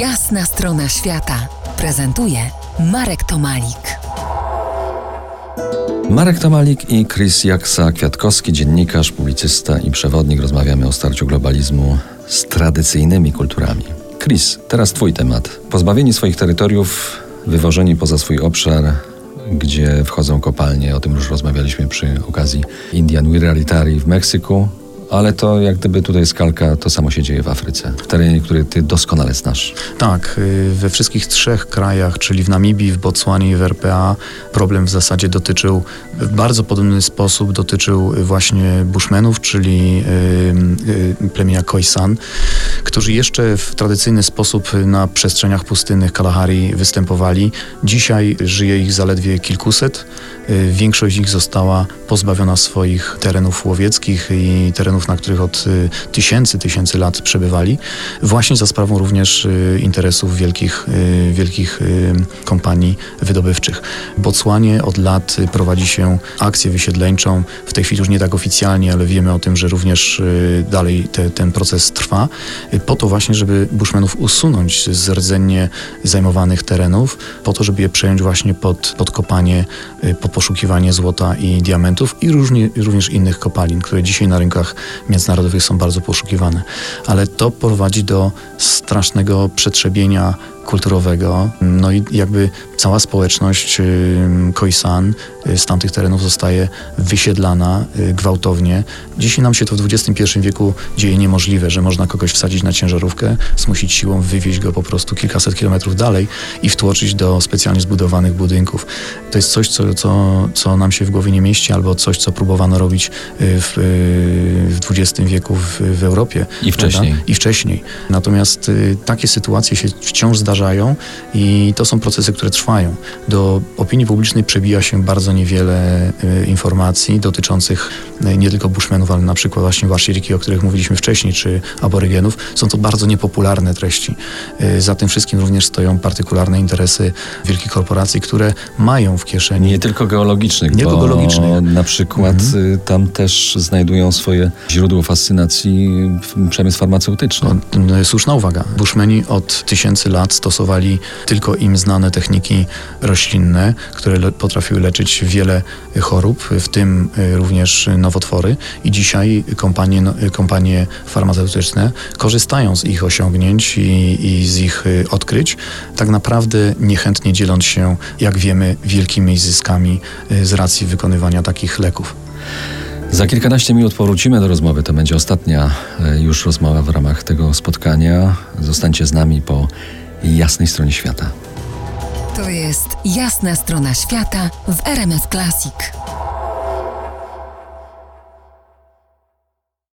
Jasna strona świata prezentuje Marek Tomalik. Marek Tomalik i Chris Jaksa-Kwiatkowski, dziennikarz, publicysta i przewodnik. Rozmawiamy o starciu globalizmu z tradycyjnymi kulturami. Chris, teraz Twój temat. Pozbawieni swoich terytoriów, wywożeni poza swój obszar, gdzie wchodzą kopalnie, o tym już rozmawialiśmy przy okazji Indian Wiralitari w Meksyku, ale to jak gdyby tutaj skalka, to samo się dzieje w Afryce, w terenie, który ty doskonale znasz. Tak, y, we wszystkich trzech krajach, czyli w Namibii, w Botswanie i w RPA, problem w zasadzie dotyczył, w bardzo podobny sposób dotyczył właśnie Bushmenów, czyli y, y, plemienia Khoisan, którzy jeszcze w tradycyjny sposób na przestrzeniach pustynnych Kalahari występowali. Dzisiaj żyje ich zaledwie kilkuset. Większość z nich została pozbawiona swoich terenów łowieckich i terenów terenów, na których od y, tysięcy, tysięcy lat przebywali, właśnie za sprawą również y, interesów wielkich, y, wielkich kompanii wydobywczych. W od lat prowadzi się akcję wysiedleńczą, w tej chwili już nie tak oficjalnie, ale wiemy o tym, że również dalej te, ten proces trwa, po to właśnie, żeby Bushmanów usunąć z rdzennie zajmowanych terenów, po to, żeby je przejąć właśnie pod, pod kopanie, pod poszukiwanie złota i diamentów i różnie, również innych kopalin, które dzisiaj na rynkach międzynarodowych są bardzo poszukiwane. Ale to prowadzi do strasznego przetrzebienia kulturowego. No i jakby cała społeczność Khoisan y, z tamtych terenów zostaje wysiedlana y, gwałtownie. Dzisiaj nam się to w XXI wieku dzieje niemożliwe, że można kogoś wsadzić na ciężarówkę, zmusić siłą, wywieźć go po prostu kilkaset kilometrów dalej i wtłoczyć do specjalnie zbudowanych budynków. To jest coś, co, co, co nam się w głowie nie mieści, albo coś, co próbowano robić y, w, w XX wieku w, w Europie. I wcześniej. Prawda? I wcześniej. Natomiast takie sytuacje się wciąż zdarzają zdarzają i to są procesy, które trwają. Do opinii publicznej przebija się bardzo niewiele y, informacji dotyczących y, nie tylko Bushmenów, ale na przykład właśnie Wasziriki, o których mówiliśmy wcześniej, czy aborygenów. Są to bardzo niepopularne treści. Y, za tym wszystkim również stoją partykularne interesy wielkich korporacji, które mają w kieszeni... Nie tylko geologicznych, nie tylko geologicznych. na przykład mhm. tam też znajdują swoje źródło fascynacji przemysł farmaceutyczny. No, słuszna uwaga. Bushmeni od tysięcy lat stosowali tylko im znane techniki roślinne, które le potrafiły leczyć wiele chorób, w tym y, również nowotwory. I dzisiaj kompanie, no, kompanie farmaceutyczne korzystają z ich osiągnięć i, i z ich y, odkryć, tak naprawdę niechętnie dzieląc się, jak wiemy, wielkimi zyskami z racji wykonywania takich leków. Za kilkanaście minut powrócimy do rozmowy. To będzie ostatnia już rozmowa w ramach tego spotkania. Zostańcie z nami po jasnej stronie świata. To jest jasna strona świata w RMS Classic.